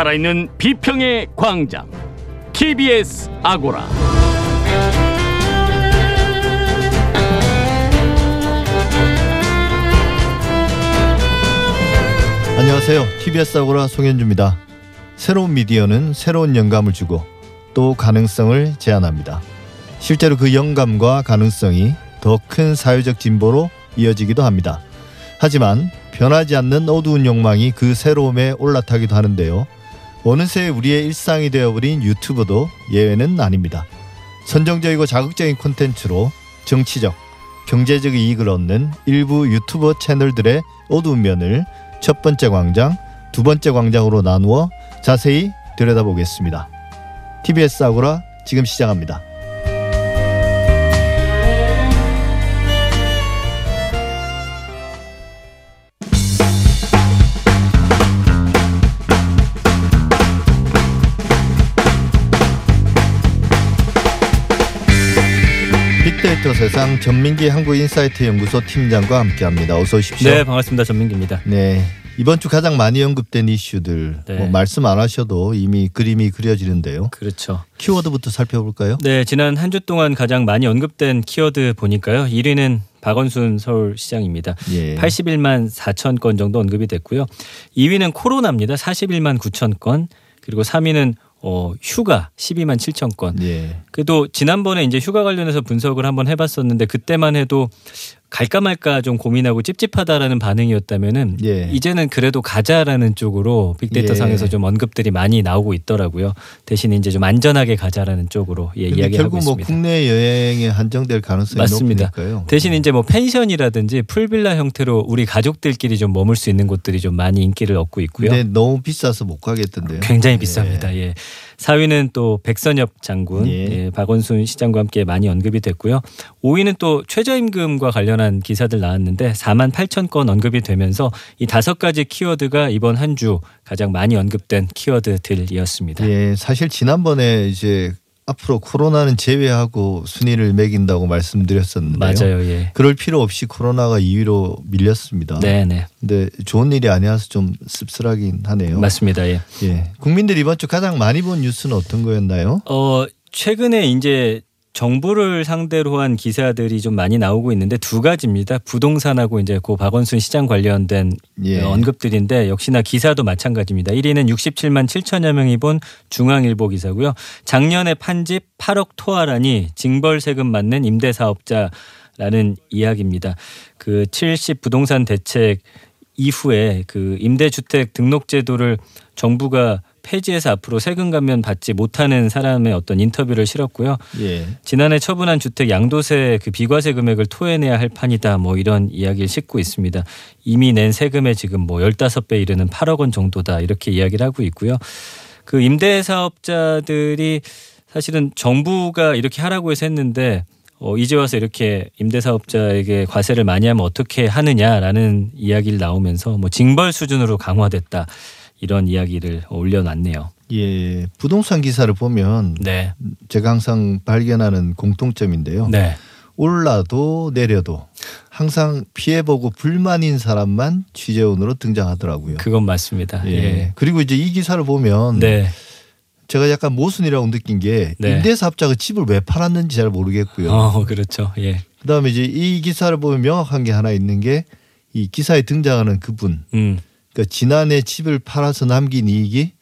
살아있는 비평의 광장 TBS 아고라 안녕하세요. TBS 아고라 송현주입니다. 새로운 미디어는 새로운 영감을 주고 또 가능성을 제안합니다. 실제로 그 영감과 가능성이 더 큰 사회적 진보로 이어지기도 합니다. 하지만 변하지 않는 어두운 욕망이 그 새로움에 올라타기도 하는데요. 어느새 우리의 일상이 되어버린 유튜브도 예외는 아닙니다. 선정적이고 자극적인 콘텐츠로 정치적, 경제적 이익을 얻는 일부 유튜버 채널들의 어두운 면을 첫 번째 광장, 두 번째 광장으로 나누어 자세히 들여다보겠습니다. TBS 아고라 지금 시작합니다. 빅데이터 세상 전민기 한국인사이트 연구소 팀장과 함께합니다. 어서 오십시오. 네, 반갑습니다. 전민기입니다. 네. 이번 주 가장 많이 언급된 이슈들 네. 뭐 말씀 안 하셔도 이미 그림이 그려지는데요. 그렇죠. 키워드부터 살펴볼까요? 네, 지난 한 주 동안 가장 많이 언급된 키워드 보니까요. 1위는 박원순 서울시장입니다. 예. 81만 4천 건 정도 언급이 됐고요. 2위는 코로나입니다. 41만 9천 건. 그리고 3위는 어, 휴가 12만 7천 건. 예. 그래도 지난번에 이제 휴가 관련해서 분석을 한번 해봤었는데 그때만 해도 갈까 말까 좀 고민하고 찝찝하다라는 반응이었다면은 예. 이제는 그래도 가자라는 쪽으로 빅데이터 예. 상에서 좀 언급들이 많이 나오고 있더라고요. 대신 이제 좀 안전하게 가자라는 쪽으로 예, 이야기하고 결국 뭐 있습니다. 국내 여행에 한정될 가능성이 맞습니다. 높으니까요. 대신 이제 뭐 펜션이라든지 풀빌라 형태로 우리 가족들끼리 좀 머물 수 있는 곳들이 좀 많이 인기를 얻고 있고요. 근데 너무 비싸서 못 가겠던데요. 굉장히 예. 비쌉니다. 예. 4위는 또 백선엽 장군, 예. 예, 박원순 시장과 함께 많이 언급이 됐고요. 5위는 또 최저임금과 관련한 기사들 나왔는데 4만 8천 건 언급이 되면서 이 다섯 가지 키워드가 이번 한 주 가장 많이 언급된 키워드들이었습니다. 예, 사실 지난번에 이제 앞으로 코로나는 제외하고 순위를 매긴다고 말씀드렸었는데요. 맞아요. 예. 그럴 필요 없이 코로나가 2위로 밀렸습니다. 네, 네. 근데 좋은 일이 아니어서 좀 씁쓸하긴 하네요. 맞습니다. 예. 예. 국민들이 이번 주 가장 많이 본 뉴스는 어떤 거였나요? 어, 최근에 이제 정부를 상대로 한 기사들이 좀 많이 나오고 있는데 두 가지입니다. 부동산하고 이제 고 박원순 시장 관련된 예. 언급들인데 역시나 기사도 마찬가지입니다. 1위는 67만 7천여 명이 본 중앙일보 기사고요. 작년에 판집 8억 토하라니 징벌 세금 맞는 임대 사업자라는 이야기입니다. 그 70 부동산 대책 이후에 그 임대주택 등록 제도를 정부가 폐지해서 앞으로 세금 감면 받지 못하는 사람의 어떤 인터뷰를 실었고요. 예. 지난해 처분한 주택 양도세 그 비과세 금액을 토해내야 할 판이다. 뭐 이런 이야기를 싣고 있습니다. 이미 낸 세금의 지금 뭐 15배 이르는 8억 원 정도다. 이렇게 이야기를 하고 있고요. 그 임대 사업자들이 사실은 정부가 이렇게 하라고 해서 했는데 어, 이제 와서 이렇게 임대사업자에게 과세를 많이 하면 어떻게 하느냐라는 이야기를 나오면서 뭐 징벌 수준으로 강화됐다 이런 이야기를 올려놨네요. 예. 부동산 기사를 보면 네, 제가 항상 발견하는 공통점인데요. 네, 올라도 내려도 항상 피해보고 불만인 사람만 취재원으로 등장하더라고요. 그건 맞습니다. 예. 예. 그리고 이제 이 기사를 보면 네, 제가 약간 모순이라고 느낀 게 네. 임대사업자가 집을 왜 팔았는지 잘 모르겠고요. 어, 그렇죠. 예, 그다음에 이제 이 기사를 보면 명확한 게 하나 있는 게 이 기사에 등장하는 그분, 음, 그러니까 지난해 집을 팔아서 남긴 이익이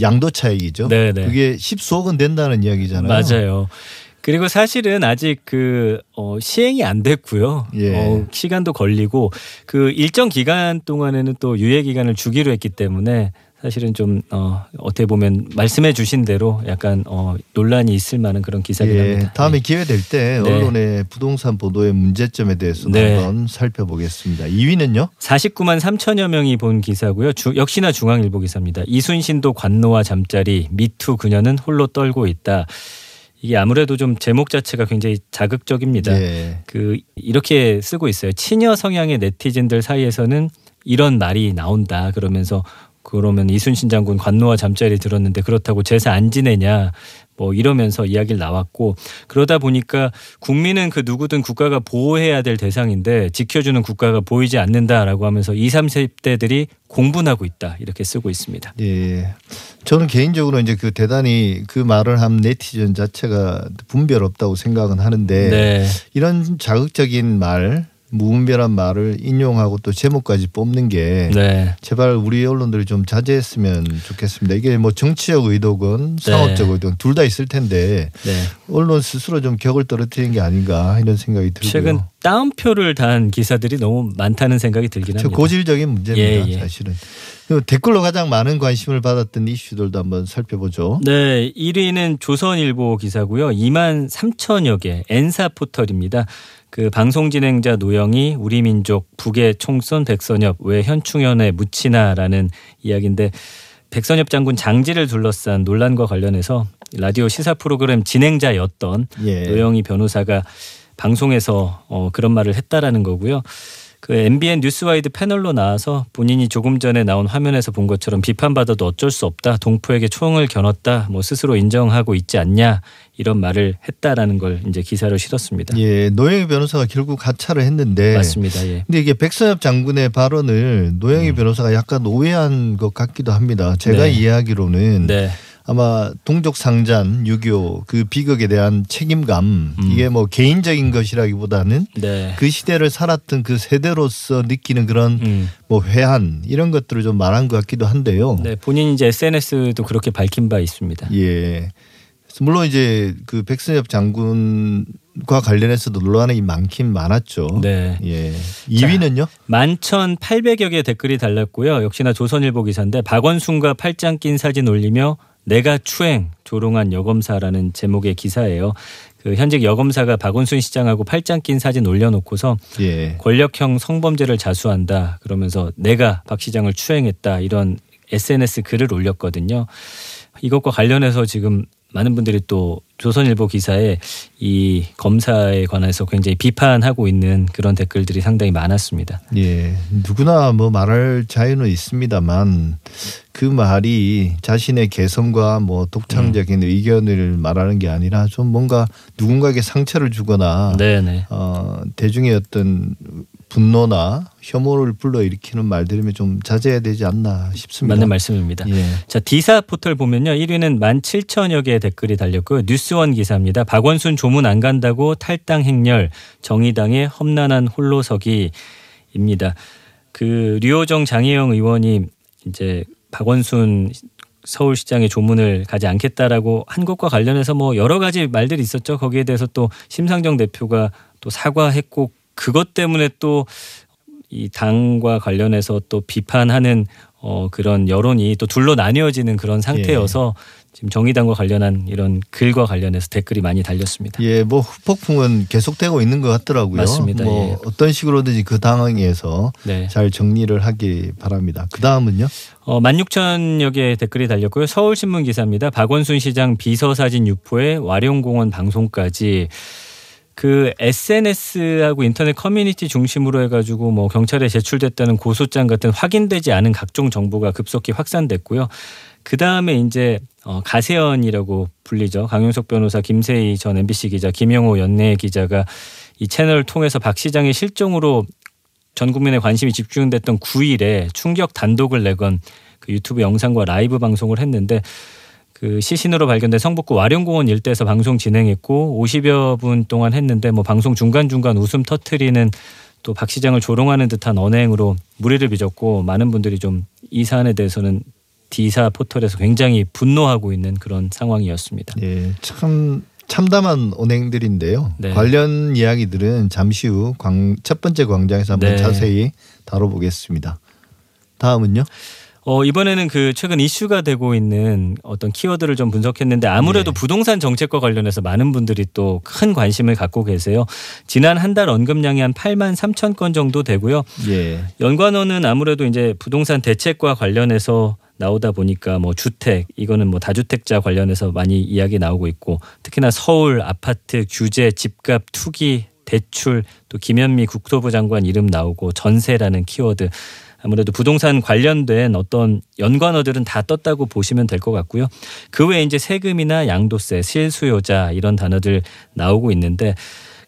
양도 차익이죠. 네, 네. 그게 십수억 원 된다는 이야기잖아요. 맞아요. 그리고 사실은 아직 그 어, 시행이 안 됐고요. 예. 어, 시간도 걸리고 그 일정 기간 동안에는 또 유예 기간을 주기로 했기 때문에 사실은 좀 어, 어떻게 보면 말씀해 주신 대로 약간 어, 논란이 있을 만한 그런 기사긴 예, 합니다. 다음에 기회 될때 네. 언론의 부동산 보도의 문제점에 대해서 네. 한번 살펴보겠습니다. 2위는요? 49만 3천여 명이 본 기사고요. 주- 역시나 중앙일보 기사입니다. 이순신도 관노와 잠자리 미투 그녀는 홀로 떨고 있다. 이게 아무래도 좀 제목 자체가 굉장히 자극적입니다. 예. 그 이렇게 쓰고 있어요. 친여 성향의 네티즌들 사이에서는 이런 말이 나온다. 그러면서 그러면 이순신 장군 관노와 잠자리 들었는데 그렇다고 제사 안 지내냐 뭐 이러면서 이야기를 나왔고 그러다 보니까 국민은 그 누구든 국가가 보호해야 될 대상인데 지켜주는 국가가 보이지 않는다라고 하면서 20, 30대들이 공분하고 있다 이렇게 쓰고 있습니다. 예. 저는 개인적으로 이제 그 대단히 그 말을 한 네티즌 자체가 분별 없다고 생각은 하는데 네. 이런 자극적인 말 무분별한 말을 인용하고 또 제목까지 뽑는 게 네. 제발 우리 언론들이 좀 자제했으면 좋겠습니다. 이게 뭐 정치적 의도건 상업적 네. 의도건 둘 다 있을 텐데 네. 언론 스스로 좀 격을 떨어뜨리는 게 아닌가 이런 생각이 들고요. 최근 다운표를 단 기사들이 너무 많다는 생각이 들긴 저 합니다. 고질적인 문제입니다. 예, 예. 사실은. 그리고 댓글로 가장 많은 관심을 받았던 이슈들도 한번 살펴보죠. 네, 1위는 조선일보 기사고요. 2만 3천여 개 N사 포털입니다. 그 방송 진행자 노영이 우리 민족 북의 총선 백선엽 왜 현충연에 묻히나라는 이야기인데 백선엽 장군 장지를 둘러싼 논란과 관련해서 라디오 시사 프로그램 진행자였던 예. 노영희 변호사가 방송에서 어, 그런 말을 했다라는 거고요. 그 MBN 뉴스와이드 패널로 나와서 본인이 조금 전에 나온 화면에서 본 것처럼 비판받아도 어쩔 수 없다. 동포에게 총을 겨눴다. 뭐 스스로 인정하고 있지 않냐. 이런 말을 했다라는 걸 이제 기사로 실었습니다. 예, 노영희 변호사가 결국 하차를 했는데 맞습니다. 예. 근데 이게 백선엽 장군의 발언을 노영희 음. 변호사가 약간 오해한 것 같기도 합니다. 제가 네. 이해하기로는 네. 아마 동족 상잔 유교 그 비극에 대한 책임감 음. 이게 뭐 개인적인 것이라기보다는 네. 그 시대를 살았던 그 세대로서 느끼는 그런 음. 뭐 회한 이런 것들을 좀 말한 것 같기도 한데요. 네, 본인 이제 SNS도 그렇게 밝힌 바 있습니다. 예. 물론 이제 그 백선엽 장군과 관련해서도 논란이 많긴 많았죠. 네. 예. 2위는요? 11,800여 개 댓글이 달렸고요. 역시나 조선일보 기사인데 박원순과 팔짱 낀 사진 올리며 내가 추행 조롱한 여검사라는 제목의 기사예요. 그 현직 여검사가 박원순 시장하고 팔짱 낀 사진 올려놓고서 예. 권력형 성범죄를 자수한다 그러면서 내가 박 시장을 추행했다 이런 SNS 글을 올렸거든요. 이것과 관련해서 지금 많은 분들이 또 조선일보 기사에 이 검사에 관해서 굉장히 비판하고 있는 그런 댓글들이 상당히 많았습니다. 예. 누구나 뭐 말할 자유는 있습니다만 그 말이 자신의 개성과 뭐 음. 독창적인 의견을 말하는 게 아니라 좀 뭔가 누군가에게 상처를 주거나 네네. 어, 대중의 어떤 분노나 혐오를 불러일으키는 말들이면 좀 자제해야 되지 않나 싶습니다. 맞는 말씀입니다. 예. 자 디사 포털 보면요 1위는 17,000여 개의 댓글이 달렸고요 뉴스원 기사입니다. 박원순 조문 안 간다고 탈당 행렬 정의당의 험난한 홀로서기입니다. 그 류호정 장혜영 의원이 이제 박원순 서울시장의 조문을 가지 않겠다라고 한 것과 관련해서 뭐 여러 가지 말들이 있었죠. 거기에 대해서 또 심상정 대표가 또 사과했고 그것 때문에 또 이 당과 관련해서 또 비판하는 어 그런 여론이 또 둘로 나뉘어지는 그런 상태여서 지금 정의당과 관련한 이런 글과 관련해서 댓글이 많이 달렸습니다. 예, 뭐 후폭풍은 계속되고 있는 것 같더라고요. 맞습니다. 뭐 예. 어떤 식으로든지 그 당황에서 네. 잘 정리를 하기 바랍니다. 그 다음은요? 어, 16,000여 개의 댓글이 달렸고요. 서울신문 기사입니다. 박원순 시장 비서사진 유포에 와룡공원 방송까지 그 SNS하고 인터넷 커뮤니티 중심으로 해가지고 뭐 경찰에 제출됐다는 고소장 같은 확인되지 않은 각종 정보가 급속히 확산됐고요. 그 다음에 이제 어, 가세연이라고 불리죠. 강용석 변호사, 김세희 전 MBC 기자, 김영호 연예 기자가 이 채널을 통해서 박 시장의 실종으로 전 국민의 관심이 집중됐던 9일에 충격 단독을 내건 그 유튜브 영상과 라이브 방송을 했는데 그 시신으로 발견된 성북구 와룡공원 일대에서 방송 진행했고 50여 분 동안 했는데 뭐 방송 중간중간 웃음 터트리는 또 박 시장을 조롱하는 듯한 언행으로 무리를 빚었고 많은 분들이 좀 이 사안에 대해서는 디사 포털에서 굉장히 분노하고 있는 그런 상황이었습니다. 예, 참 참담한 언행들인데요. 네. 관련 이야기들은 잠시 후 첫 번째 광장에서 한번 네. 자세히 다뤄보겠습니다. 다음은요? 어, 이번에는 그 최근 이슈가 되고 있는 어떤 키워드를 좀 분석했는데 아무래도 네. 부동산 정책과 관련해서 많은 분들이 또 큰 관심을 갖고 계세요. 지난 한 달 언급량이 한 8만 3천 건 정도 되고요. 예, 연관어는 아무래도 이제 부동산 대책과 관련해서 나오다 보니까 뭐 주택 이거는 뭐 다주택자 관련해서 많이 이야기 나오고 있고 특히나 서울 아파트 규제 집값 투기 대출 또 김현미 국토부 장관 이름 나오고 전세라는 키워드 아무래도 부동산 관련된 어떤 연관어들은 다 떴다고 보시면 될 것 같고요. 그 외에 이제 세금이나 양도세, 실수요자 이런 단어들 나오고 있는데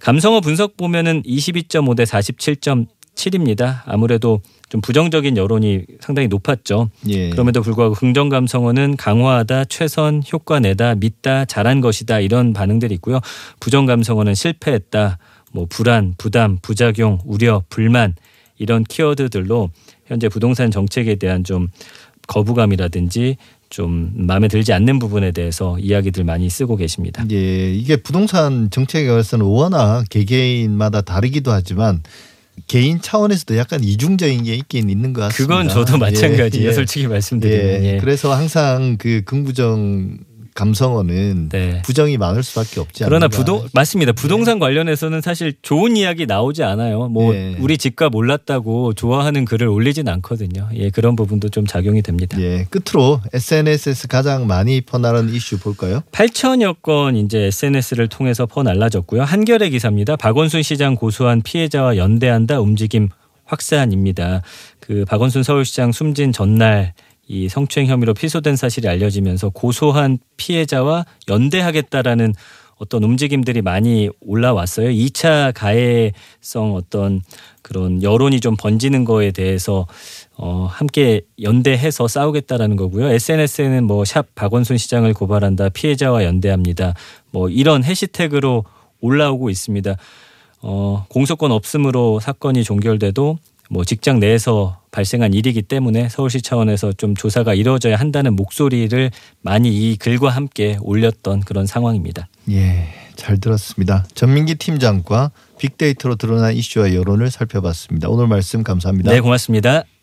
감성어 분석 보면은 22.5 대 47.7입니다. 아무래도 좀 부정적인 여론이 상당히 높았죠. 예. 그럼에도 불구하고 긍정 감성어는 강화하다, 최선, 효과 내다, 믿다, 잘한 것이다 이런 반응들이 있고요. 부정 감성어는 실패했다, 뭐 불안, 부담, 부작용, 우려, 불만 이런 키워드들로 현재 부동산 정책에 대한 좀 거부감이라든지 좀 마음에 들지 않는 부분에 대해서 이야기들 많이 쓰고 계십니다. 예, 이게 부동산 정책에 관해서는 워낙 개개인마다 다르기도 하지만 개인 차원에서도 약간 이중적인 게 있긴 있는 것 같습니다. 그건 저도 마찬가지예요. 예, 예. 솔직히 말씀드리면. 예. 예. 그래서 항상 그 긍부정 감성어는 네. 부정이 많을 수밖에 없지 그러나 않는가. 부동 맞습니다. 부동산 관련해서는 사실 좋은 이야기 나오지 않아요. 뭐 예. 우리 집값 올랐다고 좋아하는 글을 올리진 않거든요. 예, 그런 부분도 좀 작용이 됩니다. 예, 끝으로 SNS에서 가장 많이 퍼나른 이슈 볼까요? 8천여 건 이제 SNS를 통해서 퍼날라졌고요. 한겨레 기사입니다. 박원순 시장 고소한 피해자와 연대한다 움직임 확산입니다. 그 박원순 서울시장 숨진 전날 이 성추행 혐의로 피소된 사실이 알려지면서 고소한 피해자와 연대하겠다라는 어떤 움직임들이 많이 올라왔어요. 2차 가해성 어떤 그런 여론이 좀 번지는 거에 대해서 어 함께 연대해서 싸우겠다라는 거고요. SNS에는 뭐 샵 박원순 시장을 고발한다. 피해자와 연대합니다. 뭐 이런 해시태그로 올라오고 있습니다. 어 공소권 없음으로 사건이 종결돼도 뭐 직장 내에서 발생한 일이기 때문에 서울시 차원에서 좀 조사가 이루어져야 한다는 목소리를 많이 이 글과 함께 올렸던 그런 상황입니다. 예, 잘 들었습니다. 전민기 팀장과 빅데이터로 드러난 이슈와 여론을 살펴봤습니다. 오늘 말씀 감사합니다. 네, 고맙습니다.